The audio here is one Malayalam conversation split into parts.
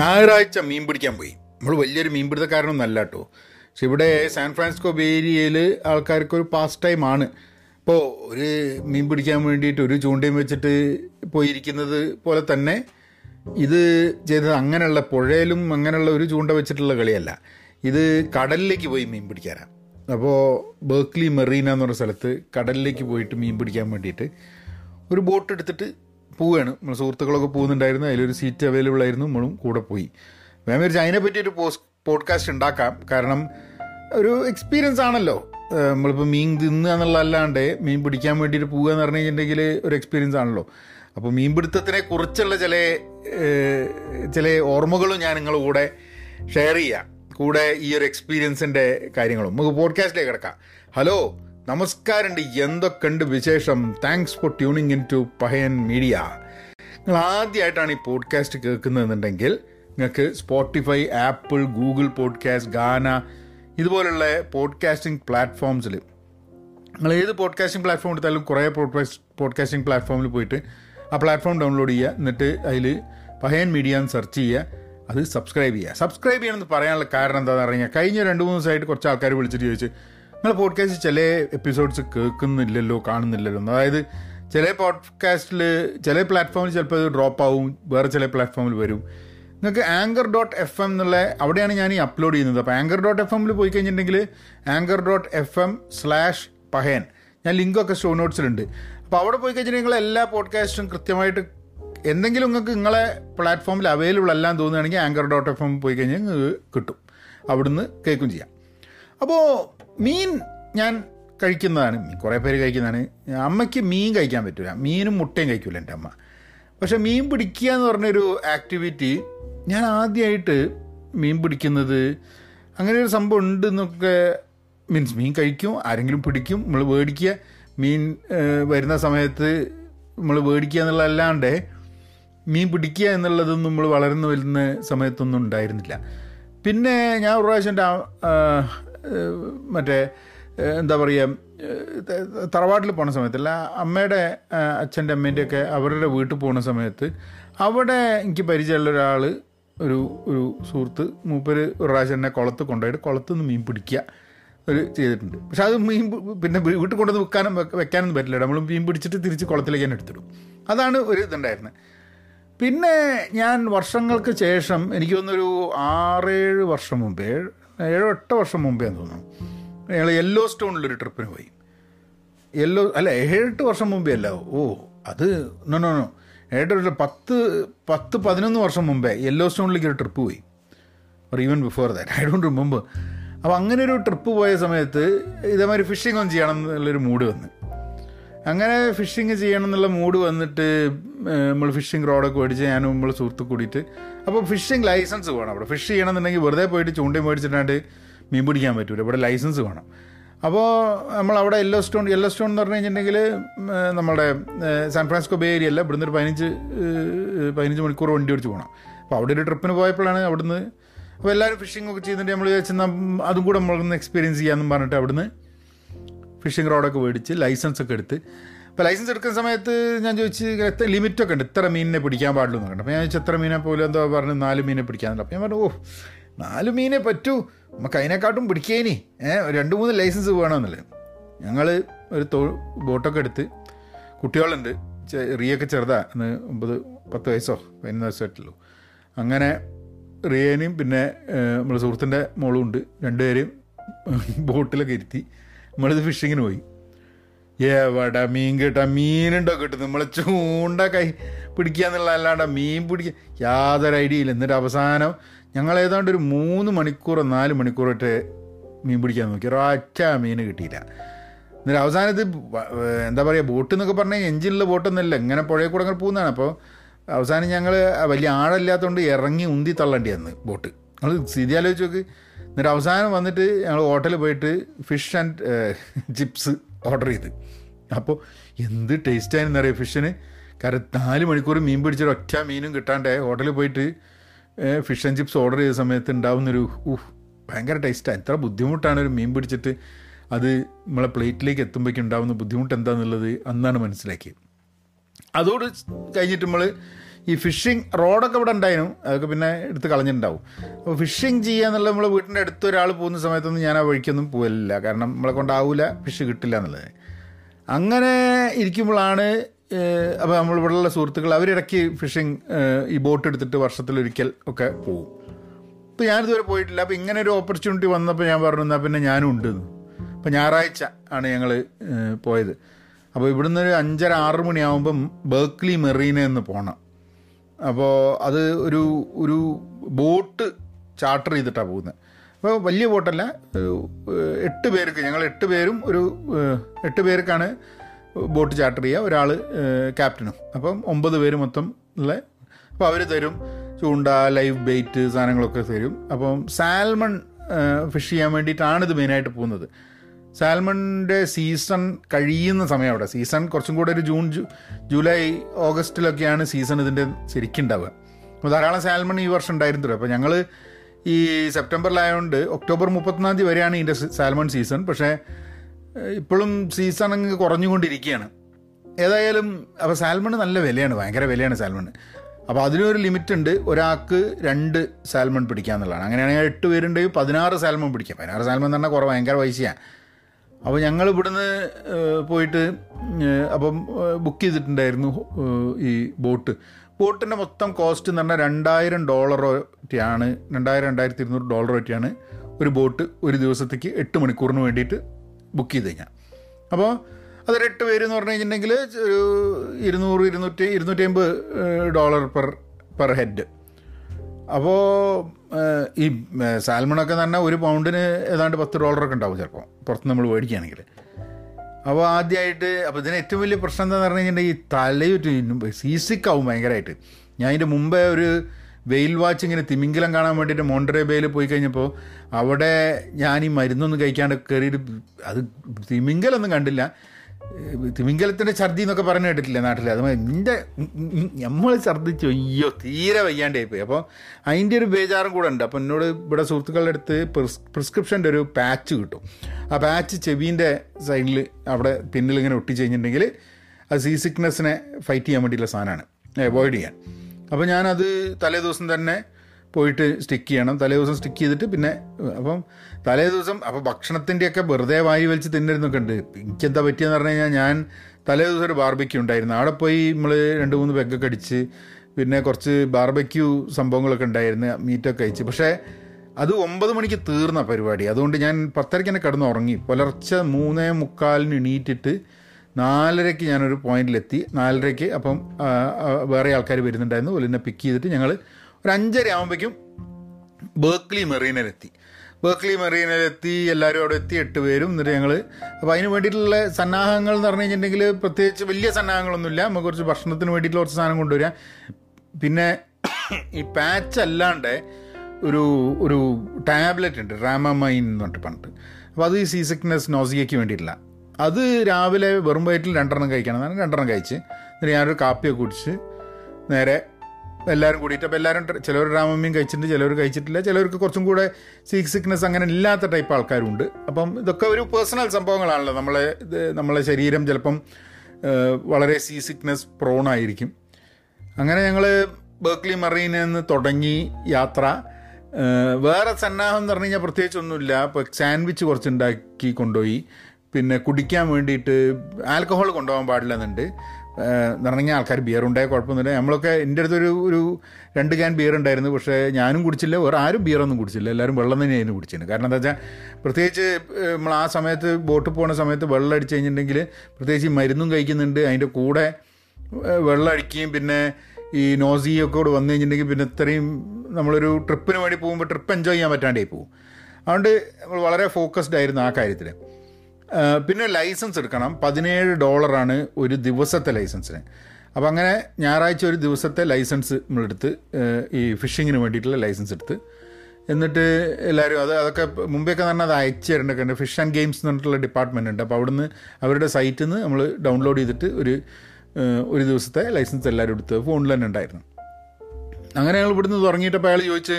ഞായറാഴ്ച മീൻ പിടിക്കാൻ പോയി. നമ്മൾ വലിയൊരു മീൻ പിടുത്തക്കാരനൊന്നും അല്ല കേട്ടോ പക്ഷെ ഇവിടെ സാൻ ഫ്രാൻസിസ്കോ ബേ ഏരിയയിൽ ആൾക്കാർക്ക് ഒരു പാസ്റ്റ് ടൈം ആണ്. ഇപ്പോൾ ഒരു മീൻ പിടിക്കാൻ വേണ്ടിയിട്ട് ഒരു ചൂണ്ടയും വെച്ചിട്ട് പോയിരിക്കുന്നത് പോലെ തന്നെ ഇത് ചെയ്തത് അങ്ങനെയുള്ള പുഴയിലും അങ്ങനെയുള്ള ഒരു ചൂണ്ട വെച്ചിട്ടുള്ള കളിയല്ല. ഇത് കടലിലേക്ക് പോയി മീൻ പിടിക്കാനാണ് അപ്പോൾ ബേക്ക്ലി മെറീന എന്ന് പറഞ്ഞ സ്ഥലത്ത് കടലിലേക്ക് പോയിട്ട് മീൻ പിടിക്കാൻ വേണ്ടിയിട്ട് ഒരു ബോട്ട് എടുത്തിട്ട് പോവുകയാണ്. നമ്മൾ സുഹൃത്തുക്കളൊക്കെ പോകുന്നുണ്ടായിരുന്നു. അതിലൊരു സീറ്റ് അവൈലബിൾ ആയിരുന്നു. നമ്മളും കൂടെ പോയി. ഞാൻ വിചാരിച്ചു അതിനെ പറ്റി ഒരു പോസ് പോഡ്കാസ്റ്റ് ഉണ്ടാക്കാം. കാരണം ഒരു എക്സ്പീരിയൻസ് ആണല്ലോ. നമ്മളിപ്പോൾ മീൻ തിന്നുക എന്നുള്ളതല്ലാണ്ട് മീൻ പിടിക്കാൻ വേണ്ടിയിട്ട് പോവുക എന്ന് പറഞ്ഞു കഴിഞ്ഞിട്ടുണ്ടെങ്കിൽ ഒരു എക്സ്പീരിയൻസ് ആണല്ലോ. അപ്പോൾ മീൻപിടുത്തത്തിനെ കുറിച്ചുള്ള ചില ചില ഓർമ്മകളും ഞാൻ നിങ്ങളുടെ കൂടെ ഷെയർ ചെയ്യാം. കൂടെ ഈ ഒരു എക്സ്പീരിയൻസിന്റെ കാര്യങ്ങളും. നമുക്ക് പോഡ്കാസ്റ്റിലേക്ക് കിടക്കാം. ഹലോ നമസ്കാരമുണ്ട്. എന്തൊക്കെയുണ്ട് വിശേഷം? Thanks for tuning in to Pahayan media നിങ്ങൾ ആദ്യമായിട്ടാണ് ഈ പോഡ്കാസ്റ്റ് കേൾക്കുന്നതെന്നുണ്ടെങ്കിൽ നിങ്ങൾക്ക് സ്പോട്ടിഫൈ ആപ്പിൾ ഗൂഗിൾ പോഡ്കാസ്റ്റ് ഗാന ഇതുപോലുള്ള പോഡ്കാസ്റ്റിംഗ് പ്ലാറ്റ്ഫോംസിൽ നിങ്ങൾ ഏത് പോഡ്കാസ്റ്റിംഗ് പ്ലാറ്റ്ഫോം എടുത്താലും കുറേ പോഡ്കാസ്റ്റ് പോഡ്കാസ്റ്റിംഗ് പ്ലാറ്റ്ഫോമിൽ പോയിട്ട് ആ പ്ലാറ്റ്ഫോം ഡൗൺലോഡ് ചെയ്യുക. എന്നിട്ട് അതിൽ പഹയൻ മീഡിയ എന്ന് സെർച്ച് ചെയ്യുക. അത് സബ്സ്ക്രൈബ് ചെയ്യുക. സബ്സ്ക്രൈബ് ചെയ്യണമെന്ന് പറയാനുള്ള കാരണം എന്താണെന്ന് അറിയാം കഴിഞ്ഞ രണ്ട് മൂന്ന് ദിവസമായിട്ട് കുറച്ച് ആൾക്കാർ വിളിച്ചിട്ട് ചോദിച്ചു നിങ്ങൾ പോഡ്കാസ്റ്റ് ചില എപ്പിസോഡ്സ് കേൾക്കുന്നില്ലല്ലോ കാണുന്നില്ലല്ലോ. എന്ന്." അതായത് ചില പോഡ്കാസ്റ്റിൽ ചില പ്ലാറ്റ്ഫോമിൽ ചിലപ്പോൾ ഡ്രോപ്പ് ആവും വേറെ ചില പ്ലാറ്റ്ഫോമിൽ വരും. നിങ്ങൾക്ക് ആങ്കർ ഡോട്ട് എഫ് എം എന്നുള്ള അവിടെയാണ് ഞാൻ ഈ അപ്ലോഡ് ചെയ്യുന്നത്. അപ്പോൾ ആങ്കർ ഡോട്ട് എഫ് എമ്മിൽ പോയി കഴിഞ്ഞിട്ടുണ്ടെങ്കിൽ Anchor dot F M slash Pahayan. ഞാൻ ലിങ്കൊക്കെ ഷോ നോട്ട്സിലുണ്ട് അപ്പോൾ അവിടെ പോയി കഴിഞ്ഞിട്ടുണ്ടെങ്കിൽ എല്ലാ പോഡ്കാസ്റ്റും കൃത്യമായിട്ട് എന്തെങ്കിലും നിങ്ങൾക്ക് നിങ്ങളെ പ്ലാറ്റ്ഫോമിൽ അവൈലബിൾ അല്ലാൻ തോന്നുകയാണെങ്കിൽ ആങ്കർ ഡോട്ട് എഫ് എം പോയി കഴിഞ്ഞാൽ കിട്ടും. അവിടുന്ന് കേൾക്കും ചെയ്യാം. അപ്പോൾ മീൻ ഞാൻ കഴിക്കുന്നതാണ്. മീൻ കുറേ പേര് കഴിക്കുന്നതാണ്. അമ്മയ്ക്ക് മീൻ കഴിക്കാൻ പറ്റില്ല മീനും മുട്ടയും കഴിക്കില്ല എന്റെ അമ്മ. പക്ഷേ മീൻ പിടിക്കുക എന്ന് പറഞ്ഞൊരു ആക്ടിവിറ്റി ഞാൻ ആദ്യമായിട്ട് മീൻ പിടിക്കുന്നത് അങ്ങനെ ഒരു സംഭവം ഉണ്ട് എന്നൊക്കെ മീൻസ് മീൻ കഴിക്കും ആരെങ്കിലും പിടിക്കും നമ്മൾ മേടിക്കുക മീൻ വരുന്ന സമയത്ത് നമ്മൾ മേടിക്കുക എന്നുള്ളതല്ലാണ്ട് മീൻ പിടിക്കുക എന്നുള്ളതൊന്നും നമ്മൾ വളർന്നു വരുന്ന സമയത്തൊന്നും ഉണ്ടായിരുന്നില്ല. പിന്നെ ഞാൻ ഒരു പ്രാവശ്യം എന്റെ മറ്റേ എന്താ പറയുക തറവാട്ടിൽ പോണ സമയത്തല്ല അമ്മയുടെ അച്ഛന്റെ അച്ഛന്റെ അമ്മേന്റെയൊക്കെ അവരുടെ വീട്ടിൽ പോണ സമയത്ത് അവിടെ എനിക്ക് പരിചയമുള്ള ഒരാൾ ഒരു ഒരു സുഹൃത്ത് മൂപ്പര് ഒരു പ്രാവശ്യം എന്നെ കുളത്ത് കൊണ്ടുപോയിട്ട് കുളത്ത് നിന്ന് മീൻ പിടിക്കുക ഒരു ചെയ്തിട്ടുണ്ട്. പക്ഷെ അത് മീൻ പിന്നെ വീട്ടിൽ കൊണ്ടുവന്ന് വെക്കാനും വെക്കാനൊന്നും പറ്റില്ല. നമ്മൾ മീൻ പിടിച്ചിട്ട് തിരിച്ച് കുളത്തിലേക്ക് തന്നെ എടുത്തിടും അതാണ് ഒരു ഇതുണ്ടായിരുന്നത് പിന്നെ ഞാൻ വർഷങ്ങൾക്ക് ശേഷം എനിക്ക് തോന്നുന്നൊരു ആറേഴ് വർഷം മുമ്പേ ഏഴ്- എട്ടോ വർഷം മുമ്പേ തോന്നുന്നു. ഞങ്ങൾ യെല്ലോ സ്റ്റോണിലൊരു ട്രിപ്പിന് പോയി. യെല്ലോ അല്ല ഏഴെട്ട് വർഷം മുമ്പേ അല്ല. ഓ അത് നോ നോ നോ പത്ത് പത്ത് പതിനൊന്ന് വർഷം മുമ്പേ യെല്ലോ സ്റ്റോണിലേക്ക് ഒരു ട്രിപ്പ് പോയി. Or even before that I don't മുമ്പ് അപ്പോൾ അങ്ങനെ ഒരു ട്രിപ്പ് പോയ സമയത്ത് ഇതേമാതിരി ഫിഷിംഗ് ഒന്നും ചെയ്യണം എന്നുള്ളൊരു മൂഡ് വന്ന്. അങ്ങനെ ഫിഷിങ് ചെയ്യണം എന്നുള്ള മൂഡ് വന്നിട്ട് നമ്മൾ ഫിഷിംഗ് റോഡൊക്കെ മേടിച്ച് ഞാനും നമ്മൾ സുഹൃത്ത് കൂടിയിട്ട്. അപ്പോൾ ഫിഷിംഗ് ലൈസൻസ് വേണം അവിടെ. ഫിഷ് ചെയ്യണമെന്നുണ്ടെങ്കിൽ വെറുതെ പോയിട്ട് ചൂണ്ടയും മേടിച്ചിട്ടാണ്ട് മീൻ പിടിക്കാൻ പറ്റൂല. ഇവിടെ ലൈസൻസ് വേണം. അപ്പോൾ നമ്മൾ അവിടെ യെല്ലോ സ്റ്റോൺ യെല്ലോ സ്റ്റോൺ എന്ന് പറഞ്ഞു കഴിഞ്ഞിട്ടുണ്ടെങ്കിൽ നമ്മുടെ സാൻ ഫ്രാൻസിസ്കോ ബേ ഏരിയ അല്ല ഇവിടുന്ന് ഒരു പതിനഞ്ച് പതിനഞ്ച് മണിക്കൂർ വണ്ടി ഓടിച്ച് പോകണം അപ്പോൾ അവിടെ ഒരു ട്രിപ്പിന് പോയപ്പോഴാണ് അവിടുന്ന്. അപ്പോൾ എല്ലാവരും ഫിഷിംഗ് ഒക്കെ ചെയ്തിട്ട് നമ്മൾ വിചാരിച്ചാൽ അതും കൂടെ നമ്മളൊന്ന് എക്സ്പീരിയൻസ് ചെയ്യാമെന്നും പറഞ്ഞിട്ട് അവിടുന്ന് ഫിഷിംഗ് റോഡൊക്കെ മേടിച്ച് ലൈസൻസ് ഒക്കെ എടുത്ത്. അപ്പോൾ ലൈസൻസ് എടുക്കുന്ന സമയത്ത് ഞാൻ ചോദിച്ച് എത്ര ലിമിറ്റൊക്കെ ഉണ്ട്? ഇത്ര മീനിനെ പിടിക്കാൻ പാടുള്ളൂ എന്നൊക്കെ അപ്പോൾ ഞാൻ ചോദിച്ചു എത്ര മീനെ? പോലും എന്തോ പറഞ്ഞ് നാല് മീനെ പിടിക്കാന്നുണ്ട് അപ്പോൾ ഞാൻ പറഞ്ഞു ഓ നാല് മീനെ പറ്റൂ. നമുക്ക് അതിനെക്കാട്ടും പിടിക്കേനി ഏഹ് രണ്ട് മൂന്ന് ലൈസൻസ് വേണമെന്നല്ലേ? ഞങ്ങൾ ഒരു തോ ബോട്ടൊക്കെ എടുത്ത് കുട്ടികളുണ്ട് റിയൊക്കെ ചെറുതാ ഇന്ന് ഒമ്പത് പത്ത് വയസ്സോ പതിനൊന്ന് വയസ്സായിട്ടുള്ളൂ അങ്ങനെ റിയേനും പിന്നെ നമ്മുടെ സുഹൃത്തിന്റെ മോളും ഉണ്ട്. രണ്ടുപേരെയും ബോട്ടിലൊക്കെ ഇരുത്തി നമ്മളിത് ഫിഷിങ്ങിന് പോയി. എവിടെ മീൻ കിട്ടാ? മീനുണ്ടോ കിട്ടും നമ്മളെ ചൂണ്ട കൈ പിടിക്കുക എന്നുള്ള അല്ലാണ്ട് മീൻ പിടിക്കുക യാതൊരു ഐഡിയ ഇല്ല. എന്നിട്ട് അവസാനം ഞങ്ങൾ ഏതാണ്ട് ഒരു മൂന്ന് മണിക്കൂറോ നാല് മണിക്കൂറൊക്കെ മീൻ പിടിക്കാൻ നോക്കി. ഒരൊറ്റ മീൻ കിട്ടിയില്ല. എന്നിട്ട് അവസാനത്ത് എന്താ പറയുക ബോട്ട് എന്നൊക്കെ പറഞ്ഞാൽ എഞ്ചിനുള്ള ബോട്ടൊന്നുമല്ല ഇങ്ങനെ പുഴയിൽ കൂടെ അങ്ങനെ പോകുന്നതാണ്. അപ്പോൾ അവസാനം ഞങ്ങൾ വലിയ ആഴമില്ലാത്തതുകൊണ്ട് ഇറങ്ങി ഉന്തി തള്ളേണ്ടി വന്ന് ബോട്ട്. ഞങ്ങൾ സ്ഥിതി ആലോചിച്ച് നോക്ക്. എന്നിട്ട് അവസാനം വന്നിട്ട് ഞങ്ങൾ ഹോട്ടലിൽ പോയിട്ട് ഫിഷ് ആൻഡ് ചിപ്സ് ഓർഡർ ചെയ്ത്. അപ്പോൾ എന്ത് ടേസ്റ്റായിരുന്നു അറിയാം ഫിഷിന് കാരണം നാല് മണിക്കൂർ മീൻ പിടിച്ചൊരു ഒറ്റ മീനും കിട്ടാണ്ട്. ഹോട്ടലിൽ പോയിട്ട് ഫിഷ് ആൻഡ് ചിപ്സ് ഓർഡർ ചെയ്ത സമയത്ത് ഉണ്ടാവുന്നൊരു ഊഹ് ഭയങ്കര ടേസ്റ്റാണ് എത്ര ബുദ്ധിമുട്ടാണ് ഒരു മീൻ പിടിച്ചിട്ട് അത് നമ്മളെ പ്ലേറ്റിലേക്ക് എത്തുമ്പോഴേക്കും ഉണ്ടാവുന്ന ബുദ്ധിമുട്ട് എന്താണെന്നുള്ളത് അന്നാണ് മനസ്സിലാക്കിയത്. അതോട് കഴിഞ്ഞിട്ട് നമ്മൾ ഈ ഫിഷിംഗ് റോഡൊക്കെ ഇവിടെ ഉണ്ടായിരുന്നു. അതൊക്കെ പിന്നെ എടുത്ത് കളഞ്ഞിട്ടുണ്ടാവും. അപ്പോൾ ഫിഷിംഗ് ചെയ്യാന്നുള്ള നമ്മൾ വീട്ടിന്റെ അടുത്ത് ഒരാൾ പോകുന്ന സമയത്തൊന്നും ഞാൻ ആ വഴിക്കൊന്നും പോകലില്ല കാരണം നമ്മളെ കൊണ്ടാവില്ല ഫിഷ് കിട്ടില്ല എന്നുള്ളത്. അങ്ങനെ ഇരിക്കുമ്പോഴാണ് അപ്പോൾ നമ്മൾ ഇവിടെയുള്ള സുഹൃത്തുക്കൾ അവരിടയ്ക്ക് ഫിഷിംഗ് ഈ ബോട്ട് എടുത്തിട്ട് വർഷത്തിലൊരിക്കൽ ഒക്കെ പോകും അപ്പോൾ ഞാനിതുവരെ പോയിട്ടില്ല. അപ്പോൾ ഇങ്ങനെ ഒരു ഓപ്പർച്യൂണിറ്റി വന്നപ്പോൾ ഞാൻ പറഞ്ഞു എന്നാൽ പിന്നെ ഞാനും ഉണ്ട് അപ്പോൾ ഞായറാഴ്ച ആണ് ഞങ്ങൾ പോയത്. അപ്പോൾ ഇവിടുന്ന് ഒരു അഞ്ചര ആറ് മണിയാവുമ്പം ബേക്ക്ലി മെറീന എന്ന് പോകണം അപ്പോൾ അത് ഒരു ഒരു ബോട്ട് ചാർട്ടർ ചെയ്തിട്ടാണ് പോകുന്നത് അപ്പോൾ വലിയ ബോട്ടല്ല എട്ട് പേർക്ക് ഞങ്ങൾ എട്ട് പേരും ഒരു എട്ട് പേർക്കാണ് ബോട്ട് ചാർട്ടർ ചെയ്യുക ഒരാൾ ക്യാപ്റ്റനും. അപ്പം ഒമ്പത് പേര് മൊത്തം ഉള്ള അപ്പോൾ അവർ തരും. ചൂണ്ട ലൈവ് ബെയ്റ്റ് സാധനങ്ങളൊക്കെ തരും. അപ്പം സാൽമൺ ഫിഷ് ചെയ്യാൻ വേണ്ടിയിട്ടാണ് ഇത് മെയിനായിട്ട് പോകുന്നത്. സാൽമണിന്റെ സീസൺ കഴിയുന്ന സമയം അവിടെ. സീസൺ കുറച്ചും കൂടെ ഒരു ജൂൺ ജൂലൈ ഓഗസ്റ്റിലൊക്കെയാണ് സീസൺ ഇതിന്റെ ശരിക്കും ഉണ്ടാവുക അപ്പോൾ ധാരാളം സാൽമൺ ഈ വർഷം ഉണ്ടായിരുന്നല്ലോ അപ്പോൾ ഞങ്ങൾ ഈ സെപ്റ്റംബറിലായതുകൊണ്ട് ഒക്ടോബർ മുപ്പത്തൊന്നാം തീയതി വരെയാണ് ഇതിന്റെ സാൽമൺ സീസൺ. പക്ഷേ ഇപ്പോഴും സീസൺ അങ്ങ് കുറഞ്ഞുകൊണ്ടിരിക്കുകയാണ്. ഏതായാലും അപ്പോൾ സാൽമൺ നല്ല വിലയാണ്. ഭയങ്കര വിലയാണ് സാൽമൺ അപ്പോൾ അതിനൊരു ലിമിറ്റ് ഉണ്ട് ഒരാൾക്ക് രണ്ട് സാൽമൺ പിടിക്കുക എന്നുള്ളതാണ് അങ്ങനെയാണെങ്കിൽ എട്ട് പേരുണ്ടെങ്കിൽ പതിനാറ് സാൽമൺ പിടിക്കാം. പതിനാറ് സാൽമൺ എന്ന് പറഞ്ഞാൽ കുറവ്. ഭയങ്കര പൈസയാണ്. അപ്പോൾ ഞങ്ങൾ ഇവിടുന്ന് പോയിട്ട് അപ്പം ബുക്ക് ചെയ്തിട്ടുണ്ടായിരുന്നു ഈ ബോട്ട്. ബോട്ടിന്റെ മൊത്തം കോസ്റ്റ് എന്ന് പറഞ്ഞാൽ രണ്ടായിരം ഡോളറൊക്കെയാണ് രണ്ടായിരം രണ്ടായിരത്തി ഇരുന്നൂറ് ഡോളറൊക്കെയാണ് ഒരു ബോട്ട് ഒരു ദിവസത്തേക്ക് എട്ട് മണിക്കൂറിന് വേണ്ടിയിട്ട് ബുക്ക് ചെയ്ത് കഴിഞ്ഞാൽ അപ്പോൾ അതൊരു എട്ട് പേര് എന്ന് പറഞ്ഞു കഴിഞ്ഞിട്ടുണ്ടെങ്കിൽ ഒരു ഇരുന്നൂറ് ഇരുന്നൂറ്റി ഇരുന്നൂറ്റി അമ്പത് ഡോളർ പെർ പെർ ഹെഡ് അപ്പോൾ ഈ സാൽമണൊക്കെ തന്നെ ഒരു പൗണ്ടിന് ഏതാണ്ട് പത്ത് ഡോളറൊക്കെ ഉണ്ടാവും ചിലപ്പോൾ പുറത്ത് നമ്മൾ മേടിക്കുകയാണെങ്കിൽ അപ്പോൾ ആദ്യമായിട്ട് അപ്പോൾ ഇതിന് ഏറ്റവും വലിയ പ്രശ്നം എന്താണെന്ന് പറഞ്ഞു കഴിഞ്ഞിട്ടുണ്ടെങ്കിൽ ഈ തലയൊരു സീസിക്കാവും ഭയങ്കരമായിട്ട് ഞാൻ അതിന്റെ മുമ്പേ ഒരു വെയിൽ വാച്ച് ഇങ്ങനെ തിമിംഗലം കാണാൻ വേണ്ടിയിട്ട് മോണ്ടറേ ബേയിൽ പോയി കഴിഞ്ഞപ്പോൾ അവിടെ ഞാൻ ഈ മരുന്നൊന്നും കഴിക്കാണ്ട് കയറിയിട്ട് അത് തിമിംഗലൊന്നും കണ്ടില്ല. തിമിംഗലത്തിന്റെ ഛർദി എന്നൊക്കെ പറഞ്ഞു കേട്ടിട്ടില്ല നാട്ടിൽ അത് എന്റെ നമ്മൾ ഛർദിച്ചു. അയ്യോ തീരെ വയ്യാണ്ടായി പോയി. അപ്പോൾ അതിന്റെ ഒരു ബേജാറും കൂടെ ഉണ്ട്. അപ്പോൾ എന്നോട് ഇവിടെ സുഹൃത്തുക്കളുടെ അടുത്ത് പ്രിസ് പ്രിസ്ക്രിപ്ഷന്റെ ഒരു പാച്ച് കിട്ടും. ആ പാച്ച് ചെവീന്റെ സൈഡിൽ അവിടെ പിന്നിൽ ഇങ്ങനെ ഒട്ടിച്ച് കഴിഞ്ഞിട്ടുണ്ടെങ്കിൽ അത് സീ സിക്നെസ്സിനെ ഫൈറ്റ് ചെയ്യാൻ വേണ്ടിയിട്ടുള്ള സാധനമാണ്. അവോയ്ഡ് ചെയ്യാൻ. അപ്പോൾ ഞാനത് തലേ ദിവസം തന്നെ പോയിട്ട് സ്റ്റിക്ക് ചെയ്യണം. തലേ ദിവസം സ്റ്റിക്ക് ചെയ്തിട്ട് പിന്നെ അപ്പം തലേ ദിവസം അപ്പോൾ ഭക്ഷണത്തിന്റെയൊക്കെ വെറുതെ വാരി വലിച്ച് തിന്നരുന്നൊക്കെ ഉണ്ട്. എനിക്കെന്താ പറ്റിയെന്ന് പറഞ്ഞു കഴിഞ്ഞാൽ ഞാൻ തലേ ദിവസം ഒരു ബാർബിക്യൂ ഉണ്ടായിരുന്നു. അവിടെ പോയി നമ്മൾ രണ്ട് മൂന്ന് പെഗൊക്കെ അടിച്ച് പിന്നെ കുറച്ച് ബാർബക്യൂ സംഭവങ്ങളൊക്കെ ഉണ്ടായിരുന്നു. മീറ്റൊക്കെ കഴിച്ച്. പക്ഷേ അത് ഒമ്പത് മണിക്ക് തീർന്ന പരിപാടി. അതുകൊണ്ട് ഞാൻ പത്തരയ്ക്ക് തന്നെ കിടന്ന് ഉറങ്ങി. പുലർച്ചെ മൂന്നേ മുക്കാലിന് എണീറ്റിട്ട് നാലരയ്ക്ക് ഞാനൊരു പോയിന്റിലെത്തി നാലരയ്ക്ക് അപ്പം വേറെ ആൾക്കാർ വരുന്നുണ്ടായിരുന്നു. ഒലിനെ പിക്ക് ചെയ്തിട്ട് ഞങ്ങൾ ഒരു അഞ്ചര ആകുമ്പോഴേക്കും ബേക്ക്ലി മെറീനയിലെത്തി. ബേക്ക്ലി മെറീനയിലെത്തി എല്ലാവരും അവിടെ എത്തി എട്ട് പേരും. എന്നിട്ട് ഞങ്ങൾ അപ്പോൾ അതിന് വേണ്ടിയിട്ടുള്ള സന്നാഹങ്ങൾ എന്ന് പറഞ്ഞു കഴിഞ്ഞിട്ടുണ്ടെങ്കിൽ പ്രത്യേകിച്ച് വലിയ സന്നാഹങ്ങളൊന്നുമില്ല. നമുക്ക് കുറച്ച് ഭക്ഷണത്തിന് വേണ്ടിയിട്ടുള്ള കുറച്ച് സാധനം കൊണ്ടുവരാം പിന്നെ ഈ പാച്ച് അല്ലാണ്ട് ഒരു ഒരു ടാബ്ലറ്റ് ഉണ്ട് റാമമൈൻ എന്ന് പറഞ്ഞിട്ട് പറഞ്ഞിട്ട്. അപ്പോൾ അത് ഈ സീസിക്നെസ് നോസിയയ്ക്ക് വേണ്ടിയിട്ടില്ല അത് രാവിലെ വെറും വയറ്റിൽ രണ്ടെണ്ണം കഴിക്കണം എന്നാണ് രണ്ടെണ്ണം കഴിച്ച്. എന്നിട്ട് ഞാനൊരു കാപ്പിയൊക്കെ കുടിച്ച് നേരെ എല്ലാവരും കൂടിയിട്ട് അപ്പോൾ എല്ലാവരും ചിലവർ രാമമ്മയും കഴിച്ചിട്ടുണ്ട് ചിലവർ കഴിച്ചിട്ടില്ല. ചിലവർക്ക് കുറച്ചും കൂടെ സീക്ക് സിക്നെസ് അങ്ങനെ ഇല്ലാത്ത ടൈപ്പ് ആൾക്കാരുണ്ട്. അപ്പം ഇതൊക്കെ ഒരു പേഴ്സണൽ സംഭവങ്ങളാണല്ലോ. നമ്മളെ നമ്മളെ ശരീരം ചിലപ്പം വളരെ സീ സിക്നെസ് പ്രോണായിരിക്കും അങ്ങനെ ഞങ്ങൾ ബേക്ക്ലി മറീനിൽ നിന്ന് തുടങ്ങി യാത്ര. വേറെ സന്നാഹം എന്ന് പറഞ്ഞു കഴിഞ്ഞാൽ പ്രത്യേകിച്ചൊന്നുമില്ല ഇപ്പോൾ സാൻഡ്വിച്ച് കുറച്ച് ഉണ്ടാക്കി കൊണ്ടുപോയി. പിന്നെ കുടിക്കാൻ വേണ്ടിയിട്ട് ആൽക്കഹോൾ കൊണ്ടുപോകാൻ പാടില്ലെന്നുണ്ട് എന്ന് പറഞ്ഞാൽ ആൾക്കാർ ബിയർ ഉണ്ടായ കുഴപ്പമൊന്നുമില്ല. നമ്മളൊക്കെ എന്റെ അടുത്തൊരു ഒരു രണ്ട് ക്യാൻ ബിയർ ഉണ്ടായിരുന്നു. പക്ഷേ ഞാനും കുടിച്ചില്ല. വേറെ ആരും ബിയർ ഒന്നും കുടിച്ചില്ല. എല്ലാവരും വെള്ളം തന്നെയായിരുന്നു കുടിച്ചത് കാരണം എന്താ വെച്ചാൽ പ്രത്യേകിച്ച് നമ്മൾ ആ സമയത്ത് ബോട്ട് പോകുന്ന സമയത്ത് വെള്ളം അടിച്ച് കഴിഞ്ഞിട്ടുണ്ടെങ്കിൽ പ്രത്യേകിച്ച് മരുന്നും കഴിക്കുന്നുണ്ട്. അതിന്റെ കൂടെ വെള്ളം അടിക്കുകയും പിന്നെ ഈ നോസിയൊക്കെ കൂടെ വന്നു കഴിഞ്ഞിട്ടുണ്ടെങ്കിൽ പിന്നെ ഇത്രയും നമ്മളൊരു ട്രിപ്പിന് വേണ്ടി പോകുമ്പോൾ ട്രിപ്പ് എൻജോയ് ചെയ്യാൻ പറ്റാണ്ടേ പോകും. അതുകൊണ്ട് നമ്മൾ വളരെ ഫോക്കസ്ഡ് ആയിരുന്നു ആ കാര്യത്തിൽ പിന്നെ ലൈസൻസ് എടുക്കണം. പതിനേഴ് ഡോളറാണ് ഒരു ദിവസത്തെ ലൈസൻസിന്. അപ്പോൾ അങ്ങനെ ഞായറാഴ്ച ഒരു ദിവസത്തെ ലൈസൻസ് നമ്മളെടുത്ത് ഈ ഫിഷിങ്ങിന് വേണ്ടിയിട്ടുള്ള ലൈസൻസ് എടുത്ത്. എന്നിട്ട് എല്ലാവരും അത് അതൊക്കെ മുമ്പെയൊക്കെ തന്നെ അത് അയച്ചു തരേണ്ടൊക്കെ ഉണ്ട്. ഫിഷ് ആൻഡ് ഗെയിംസ് എന്ന് പറഞ്ഞിട്ടുള്ള ഡിപ്പാർട്ട്മെന്റ് ഉണ്ട്. അപ്പോൾ അവിടുന്ന് അവരുടെ സൈറ്റിൽ നിന്ന് നമ്മൾ ഡൗൺലോഡ് ചെയ്തിട്ട് ഒരു ഒരു ദിവസത്തെ ലൈസൻസ് എല്ലാവരും എടുത്ത് ഫോണിൽ തന്നെ ഉണ്ടായിരുന്നു. അങ്ങനെ ഞങ്ങൾ ഇവിടുന്ന് തുടങ്ങിയിട്ടപ്പോൾ അയാൾ ചോദിച്ച്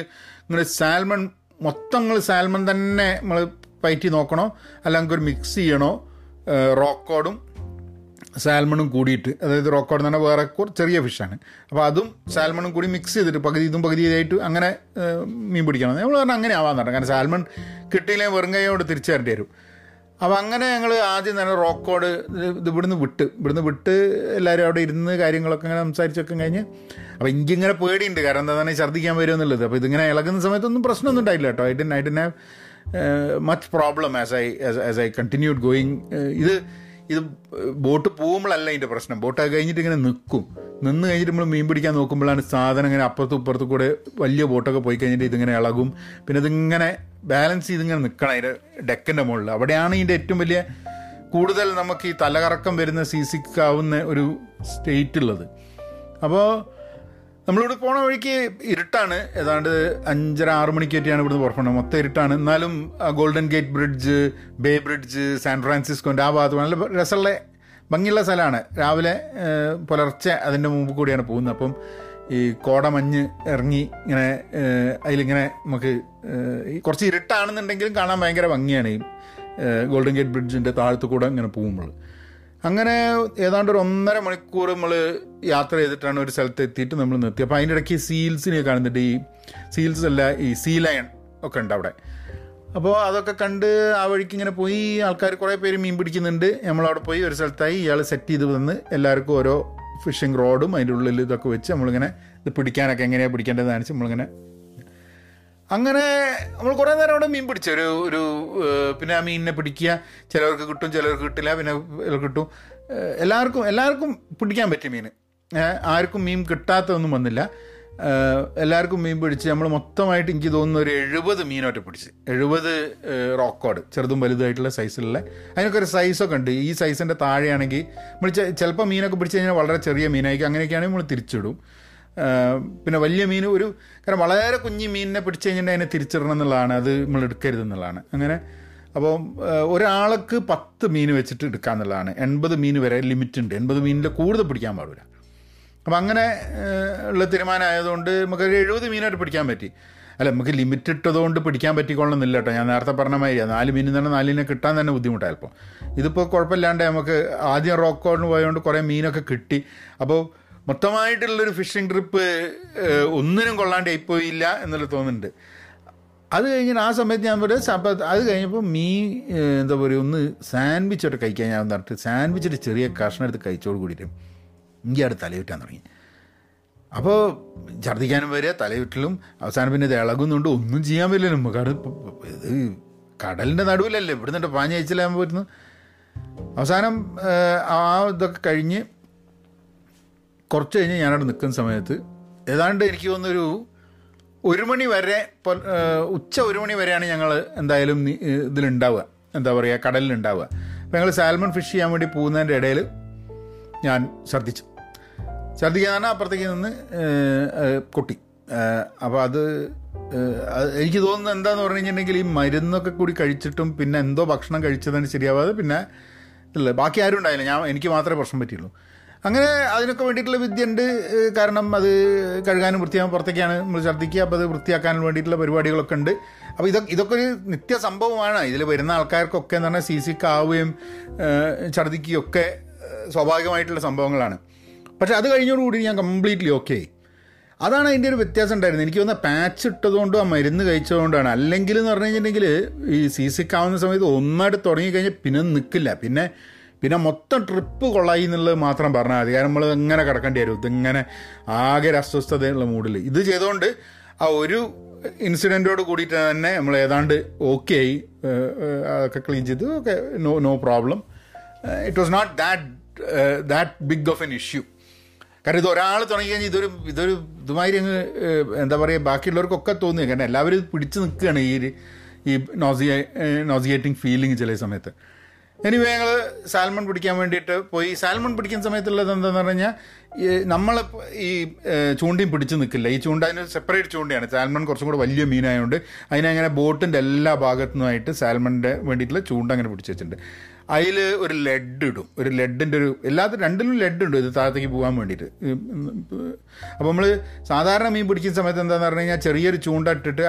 നിങ്ങൾ സാൽമൺ മൊത്തം നിങ്ങൾ സാൽമൺ തന്നെ നമ്മൾ പയറ്റി നോക്കണോ? അല്ല നമുക്ക് ഒരു മിക്സ് ചെയ്യണോ? റോക്കോഡും സാൽമണും കൂടിയിട്ട്. അതായത് റോക്കോഡ് എന്ന് പറഞ്ഞാൽ വേറെ ചെറിയ ഫിഷാണ് അപ്പോൾ അതും സാൽമണും കൂടി മിക്സ് ചെയ്തിട്ട് പകുതി ഇതും പകുതി ഇതായിട്ട് അങ്ങനെ മീൻ പിടിക്കണം. നമ്മൾ പറഞ്ഞാൽ അങ്ങനെ ആവാൻ കാരണം സാൽമൺ കിട്ടിയില്ലെങ്കിൽ വെറും കൈയോട് തിരിച്ചു തരേണ്ടി വരും. അപ്പോൾ അങ്ങനെ ഞങ്ങൾ ആദ്യം തന്നെ റോക്കോഡ് ഇത് ഇവിടുന്ന് വിട്ട്. ഇവിടുന്ന് വിട്ട് എല്ലാവരും അവിടെ ഇരുന്ന് കാര്യങ്ങളൊക്കെ ഇങ്ങനെ സംസാരിച്ചൊക്കെ കഴിഞ്ഞ്. അപ്പോൾ എനിക്കിങ്ങനെ പേടിയുണ്ട്. കാരണം എന്താ തന്നെ ഛർദ്ദിക്കാൻ വരുമെന്നുള്ളത് അപ്പോൾ ഇതിങ്ങനെ ഇളകുന്ന സമയത്തൊന്നും പ്രശ്നമൊന്നും ഉണ്ടായില്ല കേട്ടോ. I didn't I didn't have much problem as I as I continued going ഇത് ഇത് ബോട്ട് പോകുമ്പോഴല്ല ഇതിന്റെ പ്രശ്നം. ബോട്ട് കഴിഞ്ഞിട്ട് ഇങ്ങനെ നിൽക്കും നിന്ന് കഴിഞ്ഞിട്ട് നമ്മൾ മീൻ പിടിക്കാൻ നോക്കുമ്പോഴാണ് സാധനം ഇങ്ങനെ അപ്പുറത്തും ഇപ്പുറത്തും കൂടെ വലിയ ബോട്ടൊക്കെ പോയി കഴിഞ്ഞിട്ട് ഇതിങ്ങനെ ഇളകും. പിന്നെ ഇതിങ്ങനെ ബാലൻസ് ചെയ്തിങ്ങനെ നിൽക്കണം അതിന്റെ ഡെക്കിന്റെ മുകളിൽ. അവിടെയാണ് ഇതിന്റെ ഏറ്റവും വലിയ കൂടുതൽ നമുക്ക് ഈ തലകറക്കം വരുന്ന സി സിക്കാവുന്ന ഒരു സ്റ്റേറ്റ് ഉള്ളത്. അപ്പോൾ നമ്മളിവിടെ പോണ വഴിക്ക് ഇരുട്ടാണ്. ഏതാണ്ട് അഞ്ചര ആറ് മണിക്ക് പറ്റിയാണ് ഇവിടുന്ന് പുറപ്പെടുന്നത്. മൊത്തം ഇരുട്ടാണ്. എന്നാലും Golden Gate Bridge Bay Bridge San ഫ്രാൻസിസ്കോന്റെ ആ ഭാഗത്ത് നല്ല രസമുള്ള ഭംഗിയുള്ള സ്ഥലമാണ്. രാവിലെ പുലർച്ചെ അതിന്റെ മുമ്പ് കൂടിയാണ് പോകുന്നത്. അപ്പം ഈ കോടമഞ്ഞ് ഇറങ്ങി ഇങ്ങനെ അതിലിങ്ങനെ നമുക്ക് കുറച്ച് ഇരുട്ടാണെന്നുണ്ടെങ്കിലും കാണാൻ ഭയങ്കര ഭംഗിയാണ് ഈ ഗോൾഡൻ ഗേറ്റ് ബ്രിഡ്ജിന്റെ താഴത്ത് കൂടെ ഇങ്ങനെ പോകുമ്പോൾ. അങ്ങനെ ഏതാണ്ട് ഒരു ഒന്നര മണിക്കൂർ നമ്മൾ യാത്ര ചെയ്തിട്ടാണ് ഒരു സ്ഥലത്ത് എത്തിയിട്ട് നമ്മൾ നിർത്തി അപ്പോൾ അതിന്റെ ഇടയ്ക്ക് സീൽസിനെ കാണുന്നുണ്ട്. ഈ സീൽസ് അല്ല ഈ സീ ലയൺ ഒക്കെ ഉണ്ട് അവിടെ. അപ്പോൾ അതൊക്കെ കണ്ട് ആ വഴിക്ക് ഇങ്ങനെ പോയി ആൾക്കാർ കുറേ പേര് മീൻ പിടിക്കുന്നുണ്ട്. നമ്മളവിടെ പോയി ഒരു സ്ഥലത്തായി ഇയാൾ സെറ്റ് ചെയ്ത് വന്ന് എല്ലാവർക്കും ഓരോ ഫിഷിംഗ് റോഡും അതിന്റെ ഉള്ളിൽ ഇതൊക്കെ വെച്ച് നമ്മളിങ്ങനെ ഇത് പിടിക്കാനൊക്കെ എങ്ങനെയാണ് പിടിക്കേണ്ടതെന്ന് കാണിച്ച് നമ്മളിങ്ങനെ അങ്ങനെ നമ്മൾ കുറേ നേരം അവിടെ മീൻ പിടിച്ച. ഒരു ഒരു പിന്നെ ആ മീനിനെ പിടിക്കുക. ചിലവർക്ക് കിട്ടും ചിലവർക്ക് കിട്ടില്ല പിന്നെ കിട്ടും. എല്ലാവർക്കും എല്ലാവർക്കും പിടിക്കാൻ പറ്റി മീൻ. ആർക്കും മീൻ കിട്ടാത്തതൊന്നും വന്നില്ല. എല്ലാവർക്കും മീൻ പിടിച്ച് നമ്മൾ മൊത്തമായിട്ട് എനിക്ക് തോന്നുന്ന ഒരു എഴുപത് മീനൊറ്റ പിടിച്ച്. എഴുപത് റോക്കോഡ് ചെറുതും വലുതായിട്ടുള്ള സൈസിലുള്ള. അതിനൊക്കെ ഒരു സൈസൊക്കെ ഉണ്ട്. ഈ സൈസിന്റെ താഴെയാണെങ്കിൽ നമ്മൾ ചിലപ്പോൾ മീനൊക്കെ പിടിച്ച് കഴിഞ്ഞാൽ വളരെ ചെറിയ മീനായിരിക്കും. അങ്ങനെയൊക്കെയാണെങ്കിൽ നമ്മൾ തിരിച്ചിടും. പിന്നെ വലിയ മീൻ ഒരു കാരണം വളരെ കുഞ്ഞു മീനിനെ പിടിച്ചു കഴിഞ്ഞിട്ട് അതിനെ തിരിച്ചിടണം എന്നുള്ളതാണ് അത് നമ്മൾ എടുക്കരുത് എന്നുള്ളതാണ്. അങ്ങനെ അപ്പോൾ ഒരാൾക്ക് പത്ത് മീൻ വെച്ചിട്ട് എടുക്കുക എന്നുള്ളതാണ്. എൺപത് മീൻ വരെ ലിമിറ്റ് ഉണ്ട് എൺപത് മീനിൽ കൂടുതൽ പിടിക്കാൻ പാടില്ല. അപ്പം അങ്ങനെ ഉള്ള തീരുമാനമായതുകൊണ്ട് നമുക്ക് ഒരു എഴുപത് മീനായിട്ട് പിടിക്കാൻ പറ്റി. അല്ല നമുക്ക് ലിമിറ്റ് ഇട്ടതുകൊണ്ട് പിടിക്കാൻ പറ്റിക്കൊള്ളുന്നില്ല കേട്ടോ. ഞാൻ നേരത്തെ പറഞ്ഞ മാതിരി നാല് മീനിൽ തന്നെ നാലിനെ കിട്ടാൻ തന്നെ ബുദ്ധിമുട്ടായപ്പോൾ. ഇതിപ്പോൾ കുഴപ്പമില്ലാണ്ട് നമുക്ക് ആദ്യം റോക്കോഡിന് പോയതുകൊണ്ട് കുറേ മീനൊക്കെ കിട്ടി. അപ്പോൾ മൊത്തമായിട്ടുള്ളൊരു ഫിഷിംഗ് ട്രിപ്പ് ഒന്നിനും കൊള്ളാണ്ട് ആയിപ്പോയില്ല എന്നുള്ള തോന്നുന്നുണ്ട് അത് കഴിഞ്ഞിട്ട് ആ സമയത്ത് ഞാൻ പറയും അപ്പം അത് കഴിഞ്ഞപ്പോൾ മീൻ എന്താ പറയുക ഒന്ന് സാൻഡ്വിച്ചോട്ട് കഴിക്കാൻ ഞാൻ പറഞ്ഞിട്ട് സാൻഡ്വിച്ചിട്ട് ചെറിയ കഷ്ണം എടുത്ത് കഴിച്ചോട് കൂടിയിട്ട് എനിക്ക് അവിടെ തലയുറ്റാൻ തുടങ്ങി. അപ്പോൾ ഛർദ്ദിക്കാനും വരിക തലയുറ്റിലും അവസാനം പിന്നെ ഇത് ഇളകുന്നുണ്ട് ഒന്നും ചെയ്യാൻ പറ്റില്ല നമുക്ക് ഇപ്പൊ ഇത് കടലിന്റെ നടുവിലല്ലേ ഇവിടെ നിന്നിട്ട് പാഞ്ഞ അയച്ചില്ലാൻ പറ്റുന്നു അവസാനം ആ ഇതൊക്കെ കഴിഞ്ഞ് കുറച്ച് കഴിഞ്ഞ് ഞാനവിടെ നിൽക്കുന്ന സമയത്ത് ഏതാണ്ട് എനിക്ക് തോന്നുന്നൊരു ഒരു മണി വരെ ഉച്ച ഒരു മണി വരെയാണ് ഞങ്ങൾ എന്തായാലും ഇതിലുണ്ടാവുക. എന്താ പറയുക കടലിലുണ്ടാവുക. അപ്പോൾ ഞങ്ങൾ സാൽമൺ ഫിഷ് ചെയ്യാൻ വേണ്ടി പോകുന്നതിന്റെ ഇടയിൽ ഞാൻ ഛർദ്ദിച്ചു. ഛർദ്ദിക്കാൻ പറഞ്ഞാൽ അപ്പുറത്തേക്ക് നിന്ന് കൊട്ടി. അപ്പോൾ അത് എനിക്ക് തോന്നുന്നത് എന്താന്ന് പറഞ്ഞു കഴിഞ്ഞിട്ടുണ്ടെങ്കിൽ ഈ മരുന്നൊക്കെ കൂടി കഴിച്ചിട്ടും പിന്നെ എന്തോ ഭക്ഷണം കഴിച്ചതാണ് ശരിയാവാതെ പിന്നെ ഇല്ല ബാക്കി ആരും ഉണ്ടായില്ല. ഞാൻ എനിക്ക് മാത്രമേ പ്രശ്നം പറ്റിയുള്ളൂ. അങ്ങനെ അതിനൊക്കെ വേണ്ടിയിട്ടുള്ള വിദ്യ ഉണ്ട് കാരണം അത് കഴുകാനും വൃത്തിയാകാൻ പുറത്തേക്കാണ് നമ്മൾ ഛർദ്ദിക്കുക. അപ്പോൾ അത് വൃത്തിയാക്കാൻ വേണ്ടിയിട്ടുള്ള പരിപാടികളൊക്കെ ഉണ്ട്. അപ്പോൾ ഇതൊക്കെ ഇതൊക്കെ ഒരു നിത്യ സംഭവമാണ്. ഇതിൽ വരുന്ന ആൾക്കാർക്കൊക്കെ എന്ന് പറഞ്ഞാൽ സി സിക്ക് ആവുകയും ഏഹ്, ഛർദ്ദിക്കുകയും ഒക്കെ സ്വാഭാവികമായിട്ടുള്ള സംഭവങ്ങളാണ്. പക്ഷെ അത് കഴിഞ്ഞോടുകൂടി ഞാൻ കംപ്ലീറ്റ്ലി ഓക്കെ അതാണ് അതിന്റെ ഒരു വ്യത്യാസം ഉണ്ടായിരുന്നത്. എനിക്ക് വന്ന പാച്ച് ഇട്ടതുകൊണ്ടും ആ മരുന്ന് കഴിച്ചതുകൊണ്ടാണ്. അല്ലെങ്കിൽ എന്ന് പറഞ്ഞു കഴിഞ്ഞിട്ടുണ്ടെങ്കിൽ ഈ സി സിക്ക് ആവുന്ന സമയത്ത് ഒന്നായിട്ട് തുടങ്ങിക്കഴിഞ്ഞാൽ പിന്നെ നിൽക്കില്ല പിന്നെ പിന്നെ മൊത്തം ട്രിപ്പ് കൊള്ളായി എന്നുള്ളത് മാത്രം പറഞ്ഞാൽ മതി. കാരണം നമ്മൾ ഇങ്ങനെ കിടക്കേണ്ടി വരും. ഇതിങ്ങനെ ആകെ ഒരു അസ്വസ്ഥതയുള്ള മൂഡിൽ ഇത് ചെയ്തുകൊണ്ട് ആ ഒരു ഇൻസിഡന്റോട് കൂടിയിട്ട് തന്നെ നമ്മൾ ഏതാണ്ട് ഓക്കെ ആയി. അതൊക്കെ ക്ലീൻ ചെയ്തു. Okay no no problem it was not that that big of an issue കാരണം ഇത് ഒരാൾ തുടങ്ങി കഴിഞ്ഞാൽ ഇതൊരു ഇതൊരു ഇതുമാതിരി അങ്ങ് എന്താ പറയുക ബാക്കിയുള്ളവർക്കൊക്കെ തോന്നി കാരണം എല്ലാവരും പിടിച്ച് നിൽക്കുകയാണ് ഈ ഈ നോസിയ നോസിയേറ്റിംഗ് ഫീലിംഗ് ചില സമയത്ത്. എനിവേ ഞങ്ങൾ സാൽമൺ പിടിക്കാൻ വേണ്ടിയിട്ട് പോയി. സാൽമൺ പിടിക്കുന്ന സമയത്തുള്ളത് എന്താണെന്ന് പറഞ്ഞാൽ നമ്മൾ ഈ ചൂണ്ടയും പിടിച്ച് നിൽക്കില്ല ഈ ചൂണ്ട അതിന് സെപ്പറേറ്റ് ചൂണ്ടയാണ്. സാൽമൺ കുറച്ചും കൂടെ വലിയ മീനായതുകൊണ്ട് അതിനങ്ങനെ ബോട്ടിന്റെ എല്ലാ ഭാഗത്തു നിന്നുമായിട്ട് സാൽമണിന്റെ വേണ്ടിയിട്ടുള്ള ചൂണ്ട അങ്ങനെ പിടിച്ച് വെച്ചിട്ടുണ്ട്. അതിൽ ഒരു ലെഡ് ഇടും. ഒരു ലെഡിന്റെ ഒരു എല്ലാത്തിനും രണ്ടിലും ലെഡ് ഉണ്ട് ഇത് താഴത്തേക്ക് പോകാൻ വേണ്ടിയിട്ട്. അപ്പോൾ നമ്മൾ സാധാരണ മീൻ പിടിക്കുന്ന സമയത്ത് എന്താണെന്ന് പറഞ്ഞു കഴിഞ്ഞാൽ ചെറിയൊരു ചൂണ്ട ഇട്ടിട്ട്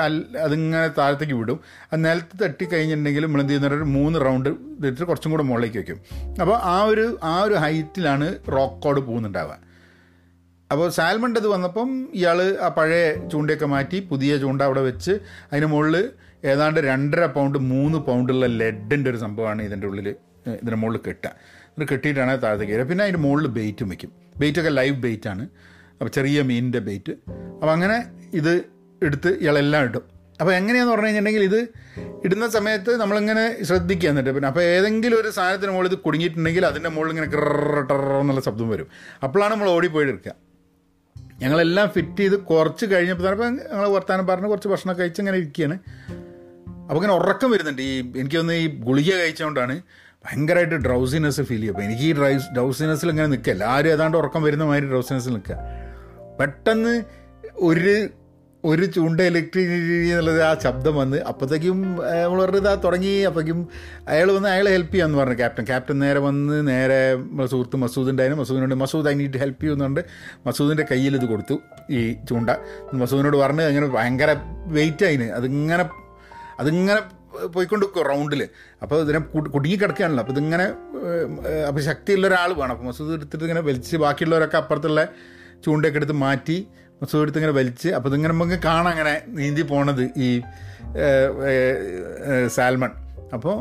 അതിങ്ങനെ താഴത്തേക്ക് വിടും. അത് നിലത്ത് തട്ടി കഴിഞ്ഞിട്ടുണ്ടെങ്കിൽ നമ്മൾ എന്ത് ചെയ്യുന്ന ഒരു മൂന്ന് റൗണ്ട് ഇട്ടിട്ട് കുറച്ചും കൂടെ മുകളിലേക്ക് വയ്ക്കും അപ്പോൾ ആ ഒരു ആ ഒരു ഹൈറ്റിലാണ് റോക്ക് കോഡ് പോകുന്നുണ്ടാവുക. അപ്പോൾ സാൽമണ്ട് അത് വന്നപ്പം ഇയാൾ ആ പഴയ ചൂണ്ടയൊക്കെ മാറ്റി പുതിയ ചൂണ്ട അവിടെ വെച്ച് അതിന് മുകളിൽ ഏതാണ്ട് രണ്ടര പൗണ്ട് മൂന്ന് പൗണ്ടുള്ള ലെഡിന്റെ ഒരു സംഭവമാണ് ഇതിന്റെ ഉള്ളിൽ ഇതിന്റെ മുകളിൽ കെട്ടുക. ഇത് കെട്ടിയിട്ടാണ് താഴത്തേക്ക് വരിക. പിന്നെ അതിന്റെ മുകളിൽ ബെയ്റ്റ് വയ്ക്കും ബെയ്റ്റൊക്കെ ലൈവ് ബെയ്റ്റാണ് അപ്പോൾ ചെറിയ മീനിന്റെ ബെയ്റ്റ് അപ്പോൾ അങ്ങനെ ഇത് എടുത്ത് ഇയാളെല്ലാം ഇടും. അപ്പോൾ എങ്ങനെയാന്ന് പറഞ്ഞു കഴിഞ്ഞിട്ടുണ്ടെങ്കിൽ ഇത് ഇടുന്ന സമയത്ത് നമ്മളിങ്ങനെ ശ്രദ്ധിക്കുക എന്നിട്ട് പിന്നെ അപ്പോൾ ഏതെങ്കിലും ഒരു സാധനത്തിന് മുകളിൽ ഇത് കുടുങ്ങിയിട്ടുണ്ടെങ്കിൽ അതിന്റെ മുകളിൽ ഇങ്ങനെ കിറ ടറ എന്നുള്ള ശബ്ദം വരും. അപ്പോഴാണ് നമ്മൾ ഓടിപ്പോയി എടുക്കുക. ഞങ്ങളെല്ലാം ഫിറ്റ് ചെയ്ത് കുറച്ച് കഴിഞ്ഞപ്പോൾ തന്നെ അപ്പോൾ ഞങ്ങൾ വർത്താനം പറഞ്ഞ് കുറച്ച് ഭക്ഷണം കഴിച്ച് ഇങ്ങനെ ഇരിക്കുകയാണ്. അപ്പോൾ ഇങ്ങനെ ഉറക്കം വരുന്നുണ്ട്. ഈ എനിക്ക് ഈ ഗുളിക കഴിച്ചുകൊണ്ടാണ് ഭയങ്കരമായിട്ട് ഡ്രൗസിനെസ് ഫീൽ ചെയ്യും. അപ്പോൾ എനിക്ക് ഈ ഡ്രൈസ് ഡ്രൗസിനെസ്സിൽ ഇങ്ങനെ നിൽക്കുക. എല്ലാവരും ഏതാണ്ട് ഉറക്കം വരുന്ന മാതിരി ഡ്രൗസിനെസ്സിൽ നിൽക്കുക. പെട്ടെന്ന് ഒരു ഒരു ചൂണ്ട ഇലക്ട്രിസിറ്റി എന്നുള്ളത് ആ ശബ്ദം വന്ന് അപ്പോഴത്തേക്കും നമ്മൾ പറഞ്ഞത് ആ തുടങ്ങി. അപ്പോഴേക്കും അയാൾ വന്ന് അയാൾ ഹെൽപ്പ് ചെയ്യാമെന്ന് പറഞ്ഞു. ക്യാപ്റ്റൻ ക്യാപ്റ്റൻ നേരെ വന്ന് നേരെ സുഹൃത്ത് മസൂദ് ഉണ്ടായിരുന്നു മസൂദിനോട് മസൂദ് ഐ നീഡ് ഹെൽപ്പ് ചെയ്യുന്നുണ്ട് മസൂദിന്റെ കയ്യിൽ ഇത് കൊടുത്തു ഈ ചൂണ്ട. മസൂദിനോട് പറഞ്ഞ് അങ്ങനെ ഭയങ്കര വെയിറ്റ് ആയിന്. അതിങ്ങനെ അതിങ്ങനെ പോയിക്കൊണ്ട് റൗണ്ടിൽ അപ്പോൾ ഇതിനെ കുടുങ്ങി കിടക്കുകയാണല്ലോ അപ്പോൾ ഇതിങ്ങനെ അപ്പോൾ ശക്തിയുള്ള ഒരാൾ വേണം. അപ്പോൾ മസൂദ് എടുത്തിട്ട് ഇങ്ങനെ വലിച്ച് ബാക്കിയുള്ളവരൊക്കെ അപ്പുറത്തുള്ള ചൂണ്ടയൊക്കെ എടുത്ത് മാറ്റി മസൂദ് എടുത്ത് ഇങ്ങനെ വലിച്ച് അപ്പോൾ ഇതിങ്ങനെ നമുക്ക് കാണാം അങ്ങനെ നീന്തി പോണത് ഈ സാൽമൺ. അപ്പോൾ